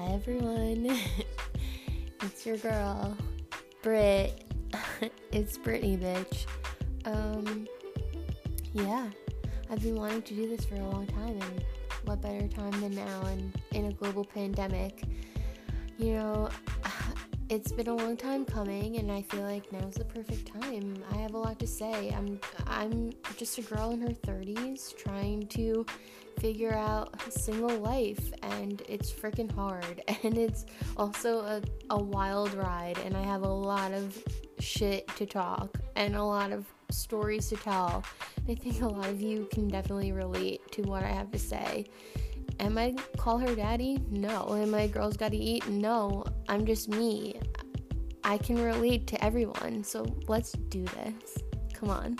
everyone. it's your girl, Brit. it's Brittany, bitch. Um, yeah, I've been wanting to do this for a long time, and what better time than now and in a global pandemic? You know, it's been a long time coming, and I feel like now's the perfect time. I have a lot to say. I'm I'm just a girl in her 30s trying to figure out a single life, and it's freaking hard. And it's also a, a wild ride, and I have a lot of shit to talk and a lot of stories to tell. I think a lot of you can definitely relate to what I have to say. Am I call her daddy? No. Am I girls gotta eat? No. I'm just me. I can relate to everyone, so let's do this. Come on.